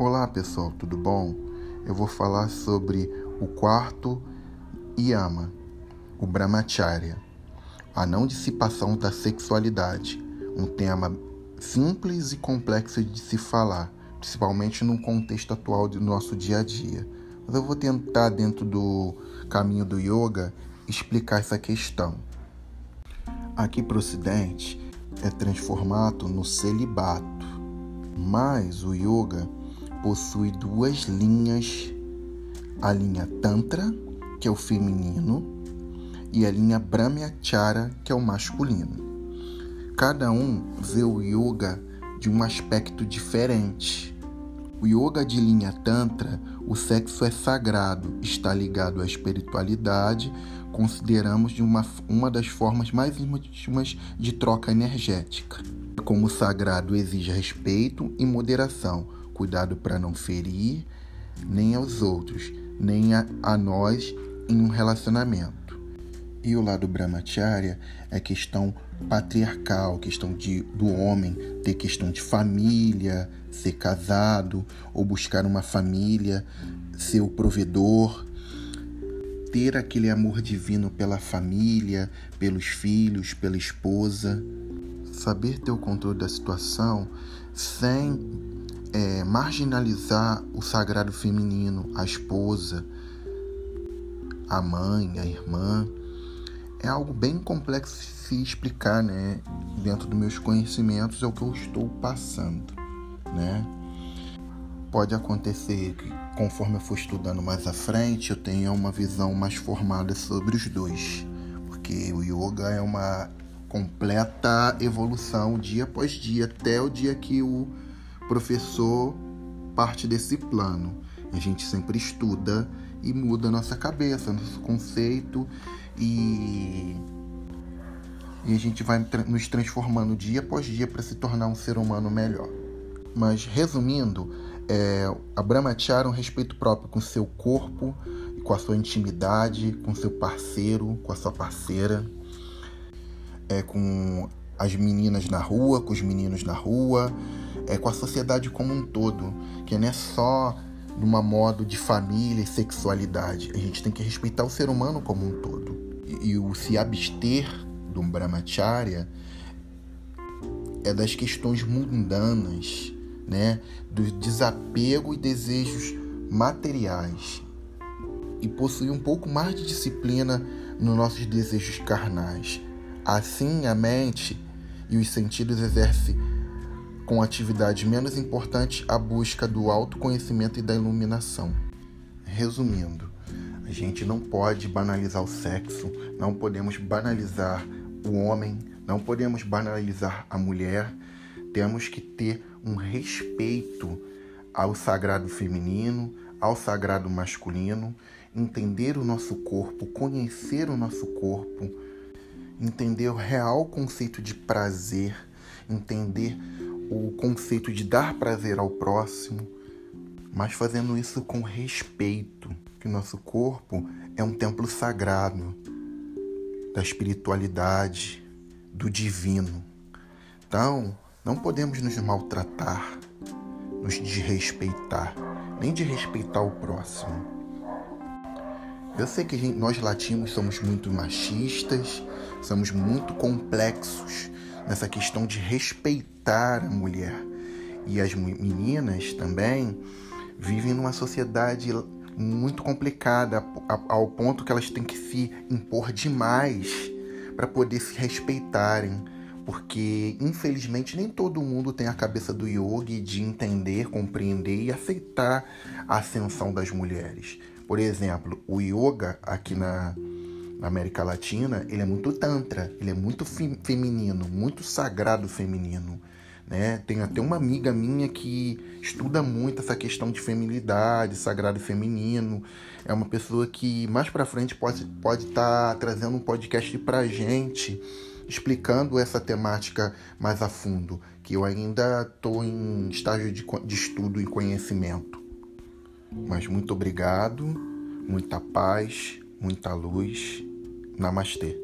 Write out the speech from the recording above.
Olá pessoal, tudo bom? Eu vou falar sobre o quarto yama, o brahmacharya, a não dissipação da sexualidade, um tema simples e complexo de se falar, principalmente no contexto atual do nosso dia a dia. Mas eu vou tentar, dentro do caminho do yoga, explicar essa questão. Aqui para o Ocidente é transformado no celibato mas o yoga possui duas linhas: a linha Tantra, que é o feminino, e a linha Brahmacharya, que é o masculino. Cada um vê o yoga de um aspecto diferente. O yoga de linha Tantra, o sexo é sagrado, está ligado à espiritualidade, consideramos de uma, uma das formas mais íntimas de troca energética como sagrado exige respeito e moderação, cuidado para não ferir nem aos outros, nem a, a nós em um relacionamento. E o lado brahmacharya é questão patriarcal, questão de, do homem ter questão de família, ser casado ou buscar uma família, ser o provedor, ter aquele amor divino pela família, pelos filhos, pela esposa saber ter o controle da situação sem é, marginalizar o sagrado feminino, a esposa, a mãe, a irmã, é algo bem complexo de se explicar, né? Dentro dos meus conhecimentos é o que eu estou passando, né? Pode acontecer que conforme eu for estudando mais à frente, eu tenha uma visão mais formada sobre os dois, porque o yoga é uma completa evolução dia após dia, até o dia que o professor parte desse plano. A gente sempre estuda e muda nossa cabeça, nosso conceito e, e a gente vai nos transformando dia após dia para se tornar um ser humano melhor. Mas resumindo, é, a Brahmacharya um respeito próprio com seu corpo, com a sua intimidade, com seu parceiro, com a sua parceira é, com as meninas na rua, com os meninos na rua, é, com a sociedade como um todo, que não é só numa modo de família e sexualidade. A gente tem que respeitar o ser humano como um todo. E, e o se abster do brahmacharya é das questões mundanas, né? do desapego e desejos materiais. E possuir um pouco mais de disciplina nos nossos desejos carnais. Assim, a mente e os sentidos exercem com atividade menos importante a busca do autoconhecimento e da iluminação. Resumindo, a gente não pode banalizar o sexo, não podemos banalizar o homem, não podemos banalizar a mulher. Temos que ter um respeito ao sagrado feminino, ao sagrado masculino, entender o nosso corpo, conhecer o nosso corpo entender o real conceito de prazer, entender o conceito de dar prazer ao próximo, mas fazendo isso com respeito, que o nosso corpo é um templo sagrado da espiritualidade, do divino. Então, não podemos nos maltratar, nos desrespeitar, nem de respeitar o próximo. Eu sei que gente, nós latinos somos muito machistas, somos muito complexos nessa questão de respeitar a mulher. E as meninas também vivem numa sociedade muito complicada, ao ponto que elas têm que se impor demais para poder se respeitarem. Porque, infelizmente, nem todo mundo tem a cabeça do yogi de entender, compreender e aceitar a ascensão das mulheres. Por exemplo, o yoga aqui na, na América Latina, ele é muito tantra, ele é muito feminino, muito sagrado feminino. Né? Tem até uma amiga minha que estuda muito essa questão de feminilidade, sagrado feminino. É uma pessoa que mais para frente pode pode estar tá trazendo um podcast pra gente explicando essa temática mais a fundo, que eu ainda estou em estágio de, de estudo e conhecimento. Mas muito obrigado, muita paz, muita luz. Namastê.